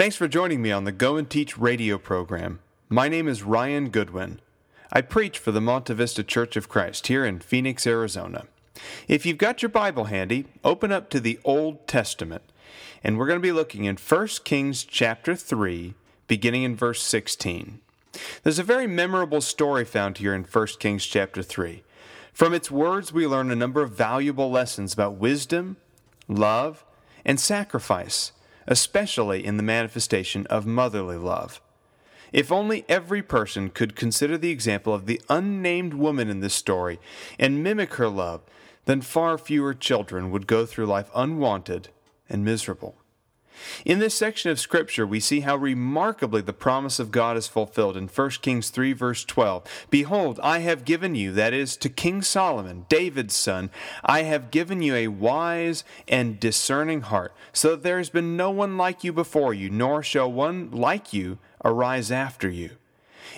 Thanks for joining me on the Go and Teach radio program. My name is Ryan Goodwin. I preach for the Monte Vista Church of Christ here in Phoenix, Arizona. If you've got your Bible handy, open up to the Old Testament, and we're going to be looking in 1 Kings chapter 3, beginning in verse 16. There's a very memorable story found here in 1 Kings chapter 3. From its words, we learn a number of valuable lessons about wisdom, love, and sacrifice, especially in the manifestation of motherly love. If only every person could consider the example of the unnamed woman in this story and mimic her love, then far fewer children would go through life unwanted and miserable. In this section of Scripture, we see how remarkably the promise of God is fulfilled in 1 Kings 3, verse 12. Behold, I have given you, that is, to King Solomon, David's son, I have given you a wise and discerning heart, so that there has been no one like you before you, nor shall one like you arise after you.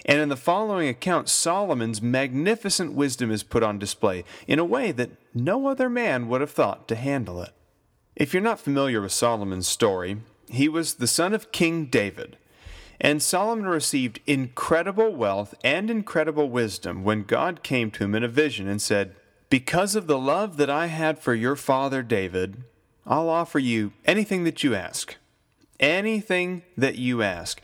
And in the following account, Solomon's magnificent wisdom is put on display in a way that no other man would have thought to handle it. If you're not familiar with Solomon's story, he was the son of King David. And Solomon received incredible wealth and incredible wisdom when God came to him in a vision and said, Because of the love that I had for your father David, I'll offer you anything that you ask. Anything that you ask.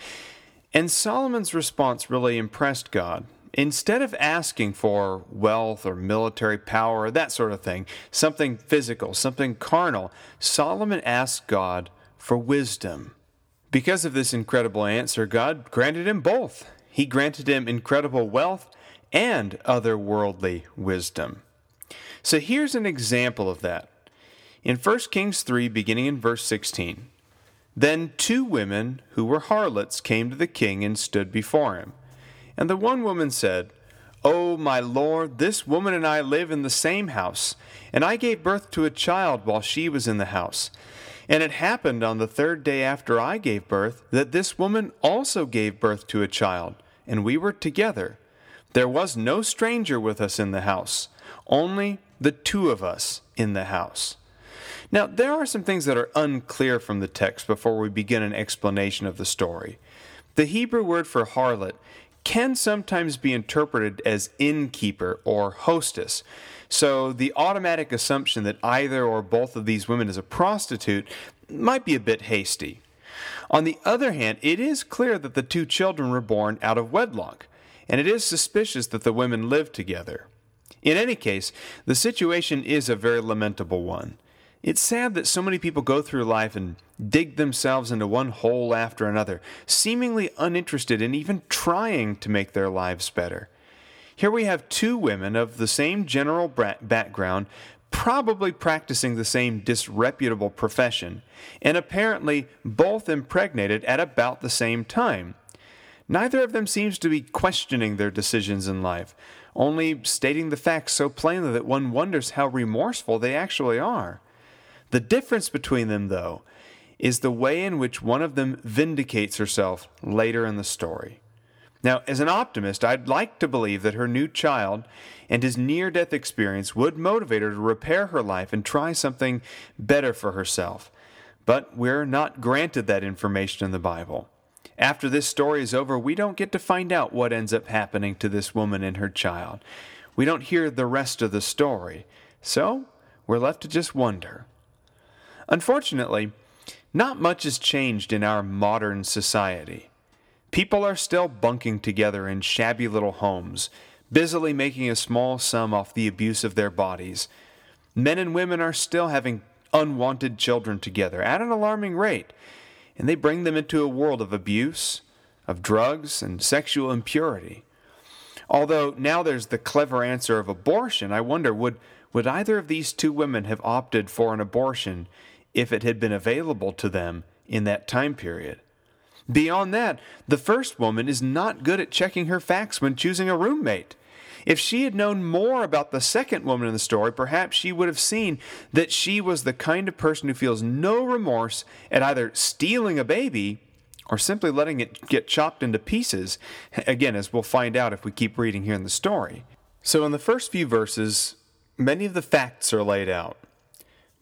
And Solomon's response really impressed God. Instead of asking for wealth or military power or that sort of thing, something physical, something carnal, Solomon asked God for wisdom. Because of this incredible answer, God granted him both. He granted him incredible wealth and otherworldly wisdom. So here's an example of that. In 1 Kings 3, beginning in verse 16. Then two women who were harlots came to the king and stood before him. And the one woman said, O my lord, this woman and I live in the same house, and I gave birth to a child while she was in the house. And it happened on the third day after I gave birth that this woman also gave birth to a child, and we were together. There was no stranger with us in the house, only the two of us in the house. Now, there are some things that are unclear from the text before we begin an explanation of the story. The Hebrew word for harlot can sometimes be interpreted as innkeeper or hostess. So the automatic assumption that either or both of these women is a prostitute might be a bit hasty. On the other hand, it is clear that the two children were born out of wedlock, and it is suspicious that the women lived together. In any case, the situation is a very lamentable one. It's sad that so many people go through life and dig themselves into one hole after another, seemingly uninterested in even trying to make their lives better. Here we have two women of the same general background, probably practicing the same disreputable profession, and apparently both impregnated at about the same time. Neither of them seems to be questioning their decisions in life, only stating the facts so plainly that one wonders how remorseful they actually are. The difference between them, though, is the way in which one of them vindicates herself later in the story. Now, as an optimist, I'd like to believe that her new child and his near death experience would motivate her to repair her life and try something better for herself. But we're not granted that information in the Bible. After this story is over, we don't get to find out what ends up happening to this woman and her child. We don't hear the rest of the story. So, we're left to just wonder Unfortunately, not much has changed in our modern society. People are still bunking together in shabby little homes, busily making a small sum off the abuse of their bodies. Men and women are still having unwanted children together at an alarming rate, and they bring them into a world of abuse, of drugs, and sexual impurity. Although now there's the clever answer of abortion, I wonder would, would either of these two women have opted for an abortion if it had been available to them in that time period. Beyond that, the first woman is not good at checking her facts when choosing a roommate. If she had known more about the second woman in the story, perhaps she would have seen that she was the kind of person who feels no remorse at either stealing a baby or simply letting it get chopped into pieces, again, as we'll find out if we keep reading here in the story. So, in the first few verses, many of the facts are laid out.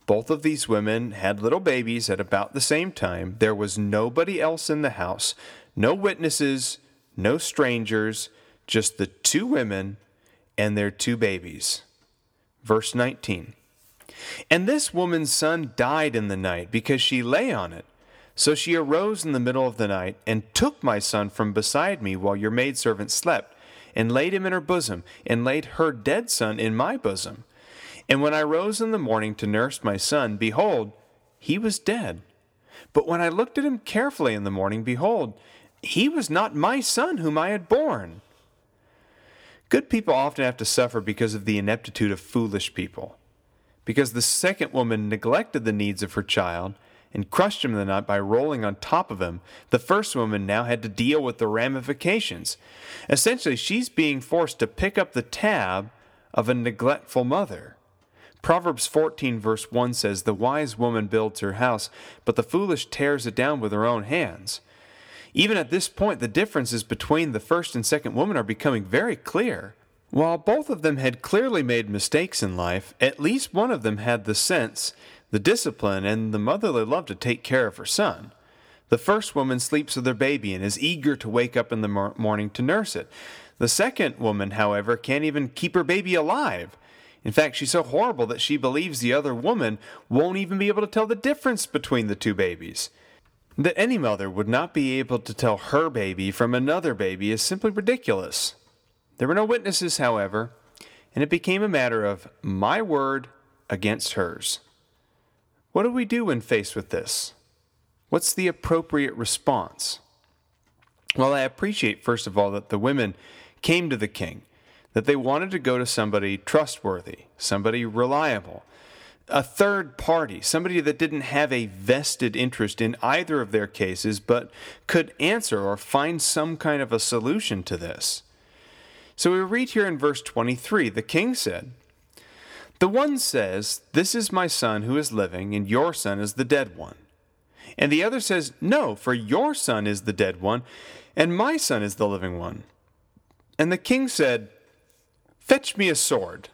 Both of these women had little babies at about the same time. There was nobody else in the house, no witnesses, no strangers, just the two women and their two babies. Verse 19. And this woman's son died in the night because she lay on it. So she arose in the middle of the night and took my son from beside me while your maidservant slept, and laid him in her bosom, and laid her dead son in my bosom. And when I rose in the morning to nurse my son, behold, he was dead. But when I looked at him carefully in the morning, behold, he was not my son whom I had born. Good people often have to suffer because of the ineptitude of foolish people. Because the second woman neglected the needs of her child and crushed him in the night by rolling on top of him, the first woman now had to deal with the ramifications. Essentially, she's being forced to pick up the tab of a neglectful mother. Proverbs 14, verse 1 says, The wise woman builds her house, but the foolish tears it down with her own hands. Even at this point, the differences between the first and second woman are becoming very clear. While both of them had clearly made mistakes in life, at least one of them had the sense, the discipline, and the motherly love to take care of her son. The first woman sleeps with her baby and is eager to wake up in the morning to nurse it. The second woman, however, can't even keep her baby alive. In fact, she's so horrible that she believes the other woman won't even be able to tell the difference between the two babies. That any mother would not be able to tell her baby from another baby is simply ridiculous. There were no witnesses, however, and it became a matter of my word against hers. What do we do when faced with this? What's the appropriate response? Well, I appreciate, first of all, that the women came to the king, that they wanted to go to somebody trustworthy, somebody reliable, a third party, somebody that didn't have a vested interest in either of their cases, but could answer or find some kind of a solution to this. So we read here in verse 23 the king said, The one says, This is my son who is living, and your son is the dead one. And the other says, No, for your son is the dead one, and my son is the living one. And the king said, Fetch me a sword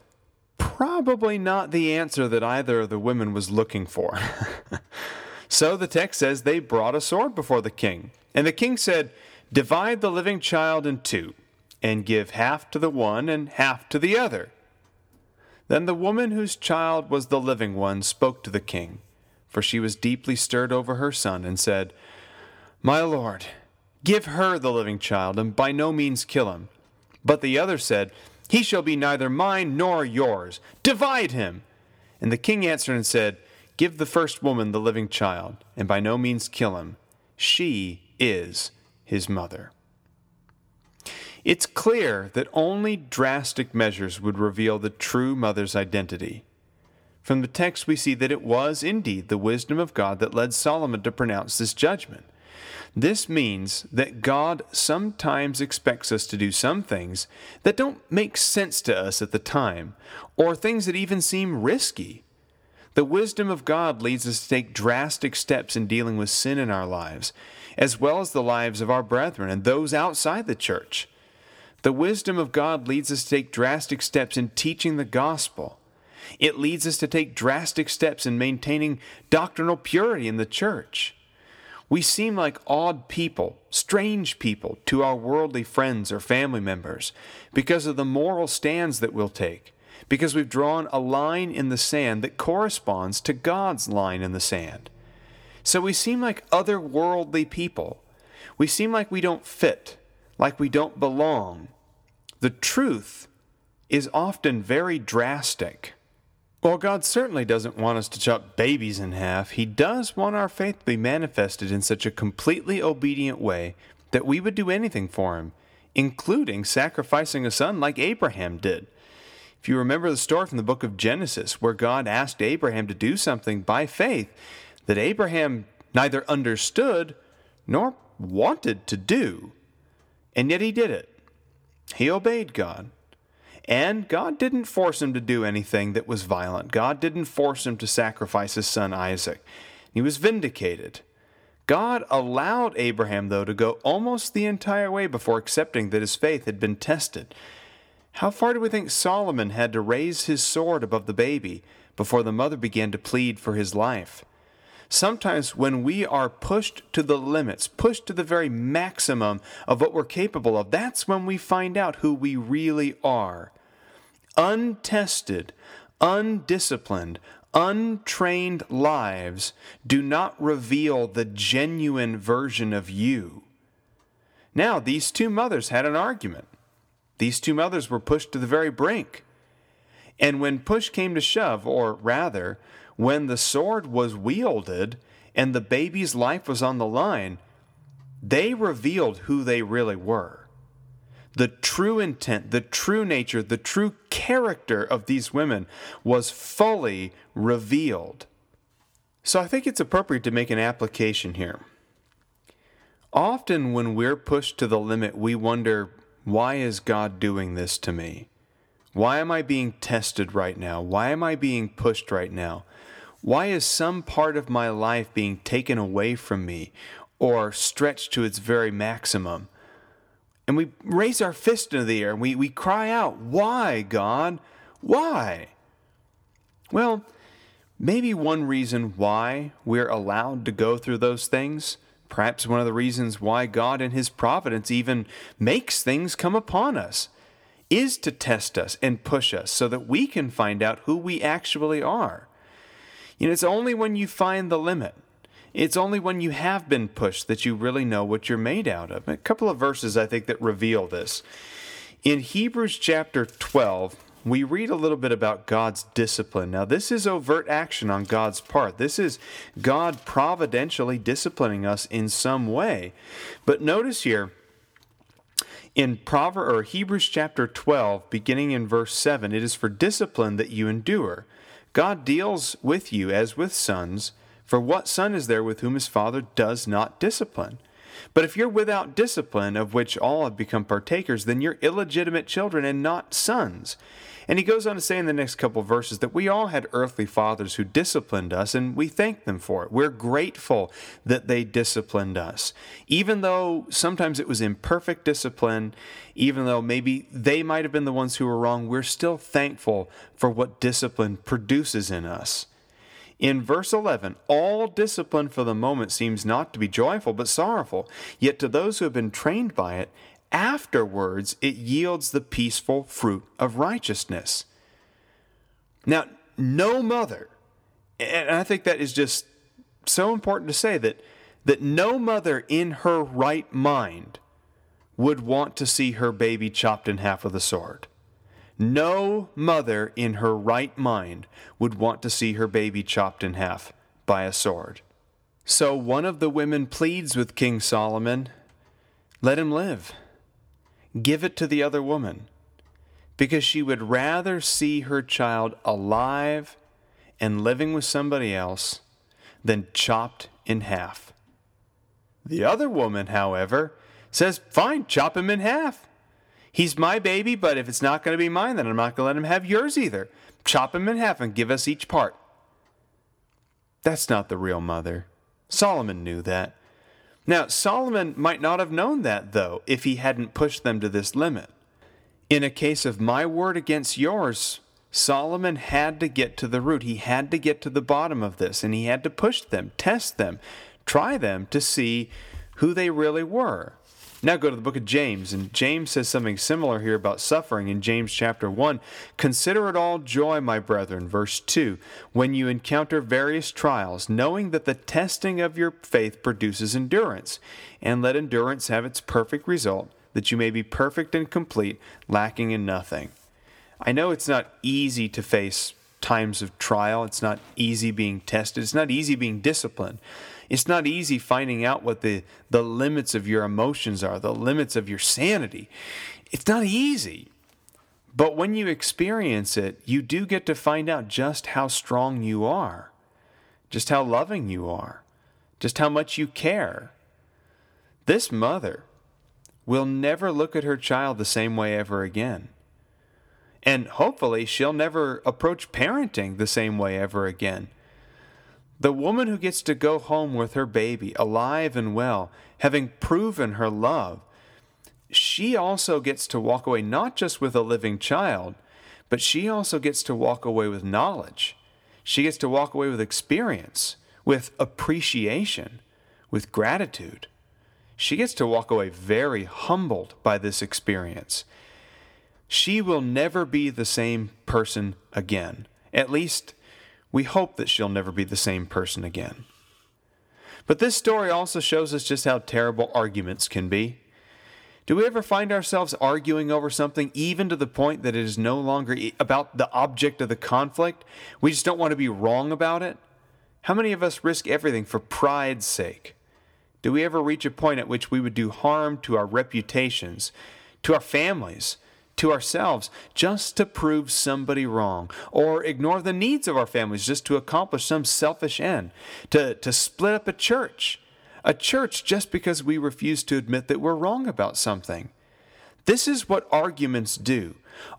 probably not the answer that either of the women was looking for. so the text says they brought a sword before the king. And the king said, Divide the living child in two, and give half to the one and half to the other. Then the woman whose child was the living one spoke to the king, for she was deeply stirred over her son, and said, My lord, give her the living child, and by no means kill him. But the other said, he shall be neither mine nor yours. Divide him. And the king answered and said, Give the first woman the living child, and by no means kill him. She is his mother. It's clear that only drastic measures would reveal the true mother's identity. From the text, we see that it was indeed the wisdom of God that led Solomon to pronounce this judgment. This means that God sometimes expects us to do some things that don't make sense to us at the time, or things that even seem risky. The wisdom of God leads us to take drastic steps in dealing with sin in our lives, as well as the lives of our brethren and those outside the church. The wisdom of God leads us to take drastic steps in teaching the gospel. It leads us to take drastic steps in maintaining doctrinal purity in the church. We seem like odd people, strange people to our worldly friends or family members because of the moral stands that we'll take, because we've drawn a line in the sand that corresponds to God's line in the sand. So we seem like otherworldly people. We seem like we don't fit, like we don't belong. The truth is often very drastic. While God certainly doesn't want us to chop babies in half, He does want our faith to be manifested in such a completely obedient way that we would do anything for Him, including sacrificing a son like Abraham did. If you remember the story from the book of Genesis, where God asked Abraham to do something by faith that Abraham neither understood nor wanted to do, and yet he did it. He obeyed God. And God didn't force him to do anything that was violent. God didn't force him to sacrifice his son Isaac. He was vindicated. God allowed Abraham, though, to go almost the entire way before accepting that his faith had been tested. How far do we think Solomon had to raise his sword above the baby before the mother began to plead for his life. Sometimes, when we are pushed to the limits, pushed to the very maximum of what we're capable of, that's when we find out who we really are. Untested, undisciplined, untrained lives do not reveal the genuine version of you. Now, these two mothers had an argument. These two mothers were pushed to the very brink. And when push came to shove, or rather, when the sword was wielded and the baby's life was on the line, they revealed who they really were. The true intent, the true nature, the true character of these women was fully revealed. So I think it's appropriate to make an application here. Often, when we're pushed to the limit, we wonder, why is God doing this to me? Why am I being tested right now? Why am I being pushed right now? Why is some part of my life being taken away from me or stretched to its very maximum? And we raise our fist into the air and we, we cry out, Why, God? Why? Well, maybe one reason why we're allowed to go through those things Perhaps one of the reasons why God in His providence even makes things come upon us is to test us and push us so that we can find out who we actually are. You know, it's only when you find the limit, it's only when you have been pushed that you really know what you're made out of. A couple of verses I think that reveal this. In Hebrews chapter 12, we read a little bit about God's discipline. Now, this is overt action on God's part. This is God providentially disciplining us in some way. But notice here, in Proverbs or Hebrews chapter 12, beginning in verse 7, it is for discipline that you endure. God deals with you as with sons, for what son is there with whom his father does not discipline? But if you're without discipline, of which all have become partakers, then you're illegitimate children and not sons. And he goes on to say in the next couple verses that we all had earthly fathers who disciplined us, and we thank them for it. We're grateful that they disciplined us. Even though sometimes it was imperfect discipline, even though maybe they might have been the ones who were wrong, we're still thankful for what discipline produces in us. In verse 11, all discipline for the moment seems not to be joyful but sorrowful, yet to those who have been trained by it, afterwards it yields the peaceful fruit of righteousness. Now, no mother, and I think that is just so important to say that, that no mother in her right mind would want to see her baby chopped in half with a sword. No mother in her right mind would want to see her baby chopped in half by a sword. So one of the women pleads with King Solomon let him live give it to the other woman because she would rather see her child alive and living with somebody else than chopped in half. The other woman, however, says, Fine, chop him in half. He's my baby, but if it's not going to be mine, then I'm not going to let him have yours either. Chop him in half and give us each part. That's not the real mother. Solomon knew that. Now, Solomon might not have known that, though, if he hadn't pushed them to this limit. In a case of my word against yours, Solomon had to get to the root. He had to get to the bottom of this, and he had to push them, test them, try them to see who they really were. Now go to the book of James, and James says something similar here about suffering in James chapter 1. Consider it all joy, my brethren, verse 2, when you encounter various trials, knowing that the testing of your faith produces endurance, and let endurance have its perfect result, that you may be perfect and complete, lacking in nothing. I know it's not easy to face times of trial, it's not easy being tested, it's not easy being disciplined. It's not easy finding out what the, the limits of your emotions are, the limits of your sanity. It's not easy. But when you experience it, you do get to find out just how strong you are, just how loving you are, just how much you care. This mother will never look at her child the same way ever again. And hopefully, she'll never approach parenting the same way ever again. The woman who gets to go home with her baby, alive and well, having proven her love, she also gets to walk away not just with a living child, but she also gets to walk away with knowledge. She gets to walk away with experience, with appreciation, with gratitude. She gets to walk away very humbled by this experience. She will never be the same person again. At least, we hope that she'll never be the same person again. But this story also shows us just how terrible arguments can be. Do we ever find ourselves arguing over something even to the point that it is no longer about the object of the conflict? We just don't want to be wrong about it? How many of us risk everything for pride's sake? Do we ever reach a point at which we would do harm to our reputations, to our families, to ourselves, just to prove somebody wrong, or ignore the needs of our families just to accomplish some selfish end, to, to split up a church? A church just because we refuse to admit that we're wrong about something. This is what arguments do.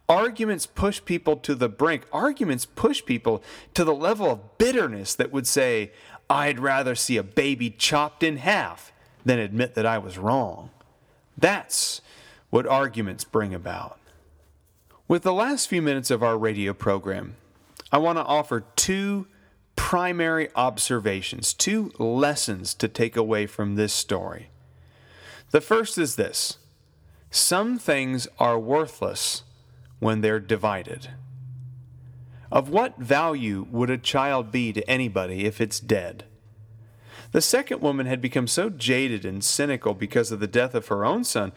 Arguments push people to the brink. Arguments push people to the level of bitterness that would say, I'd rather see a baby chopped in half than admit that I was wrong. That's what arguments bring about. With the last few minutes of our radio program, I want to offer two primary observations, two lessons to take away from this story. The first is this some things are worthless when they're divided. Of what value would a child be to anybody if it's dead? The second woman had become so jaded and cynical because of the death of her own son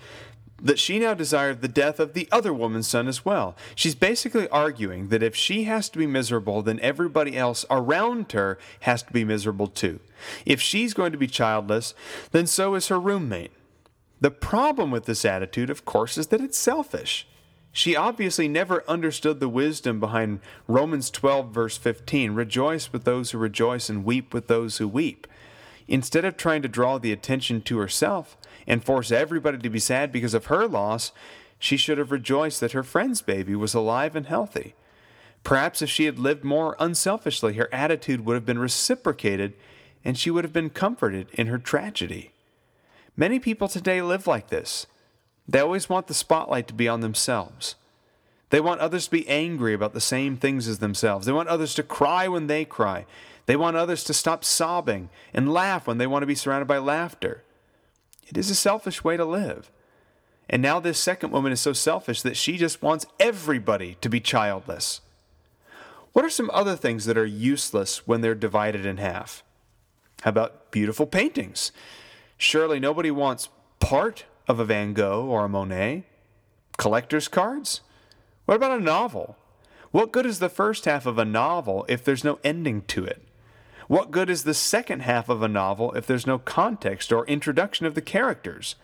that she now desired the death of the other woman's son as well. She's basically arguing that if she has to be miserable, then everybody else around her has to be miserable too. If she's going to be childless, then so is her roommate. The problem with this attitude, of course, is that it's selfish. She obviously never understood the wisdom behind Romans 12, verse 15 Rejoice with those who rejoice and weep with those who weep. Instead of trying to draw the attention to herself and force everybody to be sad because of her loss, she should have rejoiced that her friend's baby was alive and healthy. Perhaps if she had lived more unselfishly, her attitude would have been reciprocated and she would have been comforted in her tragedy. Many people today live like this. They always want the spotlight to be on themselves. They want others to be angry about the same things as themselves. They want others to cry when they cry. They want others to stop sobbing and laugh when they want to be surrounded by laughter. It is a selfish way to live. And now this second woman is so selfish that she just wants everybody to be childless. What are some other things that are useless when they're divided in half? How about beautiful paintings? Surely nobody wants part of a Van Gogh or a Monet? Collector's cards? What about a novel? What good is the first half of a novel if there's no ending to it? What good is the second half of a novel if there's no context or introduction of the characters?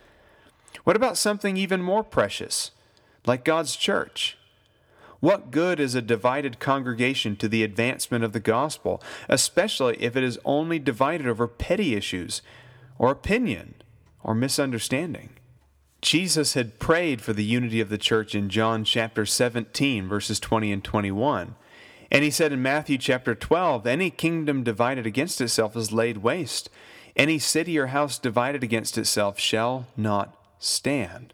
What about something even more precious, like God's church? What good is a divided congregation to the advancement of the gospel, especially if it is only divided over petty issues, or opinion, or misunderstanding? Jesus had prayed for the unity of the church in John chapter 17, verses 20 and 21. And he said in Matthew chapter 12, Any kingdom divided against itself is laid waste. Any city or house divided against itself shall not stand.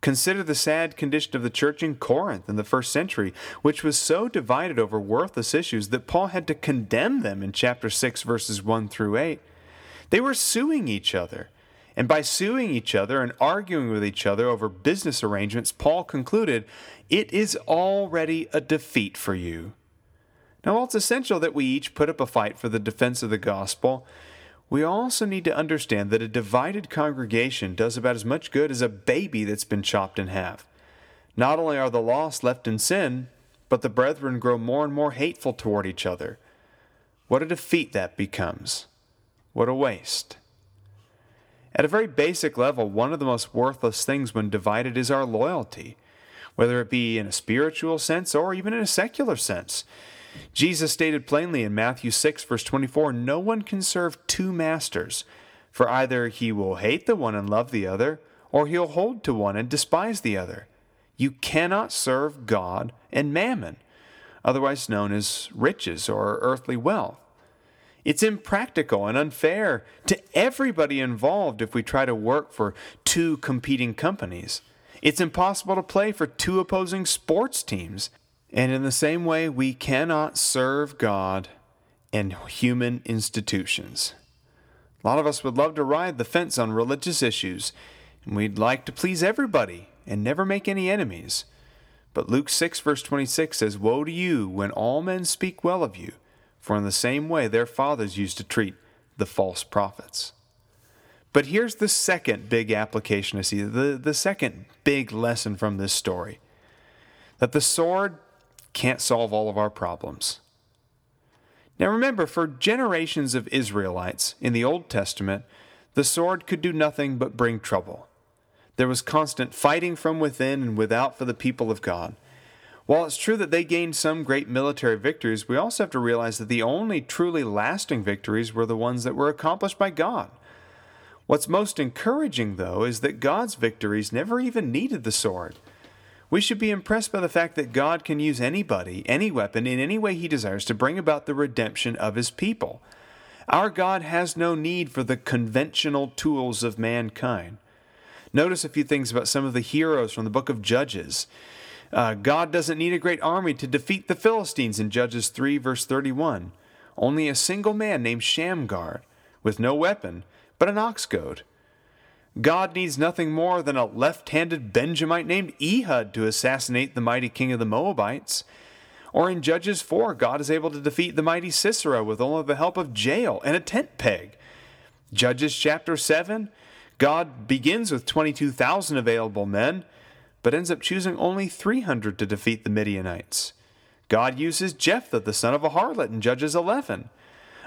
Consider the sad condition of the church in Corinth in the first century, which was so divided over worthless issues that Paul had to condemn them in chapter 6, verses 1 through 8. They were suing each other. And by suing each other and arguing with each other over business arrangements, Paul concluded, It is already a defeat for you. Now, while it's essential that we each put up a fight for the defense of the gospel, we also need to understand that a divided congregation does about as much good as a baby that's been chopped in half. Not only are the lost left in sin, but the brethren grow more and more hateful toward each other. What a defeat that becomes. What a waste. At a very basic level, one of the most worthless things when divided is our loyalty, whether it be in a spiritual sense or even in a secular sense. Jesus stated plainly in Matthew 6, verse 24 No one can serve two masters, for either he will hate the one and love the other, or he'll hold to one and despise the other. You cannot serve God and mammon, otherwise known as riches or earthly wealth. It's impractical and unfair to everybody involved if we try to work for two competing companies. It's impossible to play for two opposing sports teams. And in the same way, we cannot serve God and human institutions. A lot of us would love to ride the fence on religious issues, and we'd like to please everybody and never make any enemies. But Luke 6, verse 26 says, Woe to you when all men speak well of you, for in the same way their fathers used to treat the false prophets. But here's the second big application I see, the, the second big lesson from this story that the sword can't solve all of our problems. Now remember, for generations of Israelites in the Old Testament, the sword could do nothing but bring trouble. There was constant fighting from within and without for the people of God. While it's true that they gained some great military victories, we also have to realize that the only truly lasting victories were the ones that were accomplished by God. What's most encouraging, though, is that God's victories never even needed the sword. We should be impressed by the fact that God can use anybody, any weapon, in any way He desires to bring about the redemption of His people. Our God has no need for the conventional tools of mankind. Notice a few things about some of the heroes from the book of Judges. Uh, God doesn't need a great army to defeat the Philistines in Judges 3, verse 31. Only a single man named Shamgar, with no weapon, but an ox goad. God needs nothing more than a left handed Benjamite named Ehud to assassinate the mighty king of the Moabites. Or in Judges 4, God is able to defeat the mighty Sisera with only the help of Jael and a tent peg. Judges chapter 7, God begins with 22,000 available men, but ends up choosing only 300 to defeat the Midianites. God uses Jephthah, the son of a harlot, in Judges 11.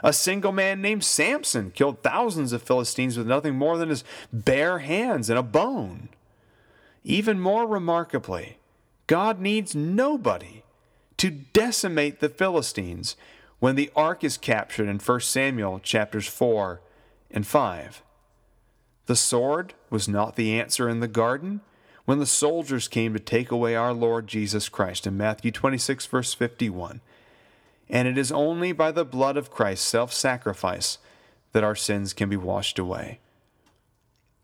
A single man named Samson killed thousands of Philistines with nothing more than his bare hands and a bone. Even more remarkably, God needs nobody to decimate the Philistines when the ark is captured in 1 Samuel chapters 4 and 5. The sword was not the answer in the garden when the soldiers came to take away our Lord Jesus Christ in Matthew 26, verse 51. And it is only by the blood of Christ's self sacrifice that our sins can be washed away.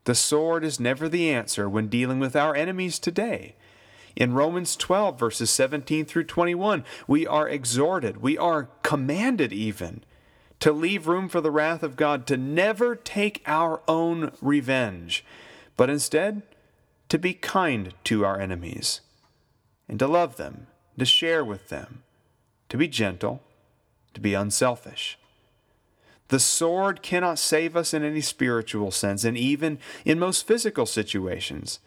The sword is never the answer when dealing with our enemies today. In Romans 12, verses 17 through 21, we are exhorted, we are commanded even to leave room for the wrath of God, to never take our own revenge, but instead to be kind to our enemies, and to love them, to share with them, to be gentle, to be unselfish. The sword cannot save us in any spiritual sense, and even in most physical situations.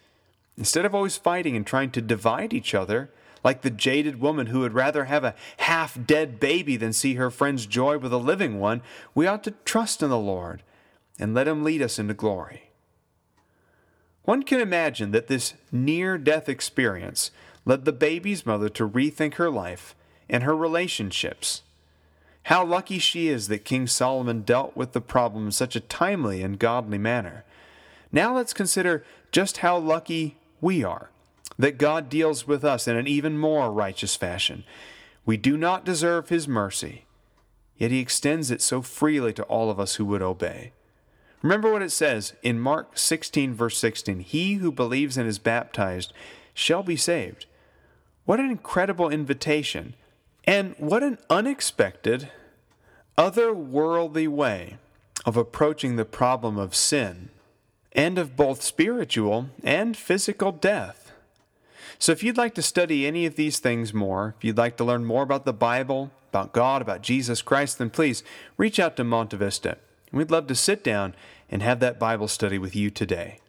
Instead of always fighting and trying to divide each other, like the jaded woman who would rather have a half dead baby than see her friend's joy with a living one, we ought to trust in the Lord and let Him lead us into glory. One can imagine that this near death experience led the baby's mother to rethink her life and her relationships. How lucky she is that King Solomon dealt with the problem in such a timely and godly manner. Now let's consider just how lucky we are that God deals with us in an even more righteous fashion. We do not deserve His mercy, yet He extends it so freely to all of us who would obey. Remember what it says in Mark 16, verse 16 He who believes and is baptized shall be saved. What an incredible invitation, and what an unexpected, otherworldly way of approaching the problem of sin and of both spiritual and physical death. So, if you'd like to study any of these things more, if you'd like to learn more about the Bible, about God, about Jesus Christ, then please reach out to Monte Vista. We'd love to sit down and have that Bible study with you today.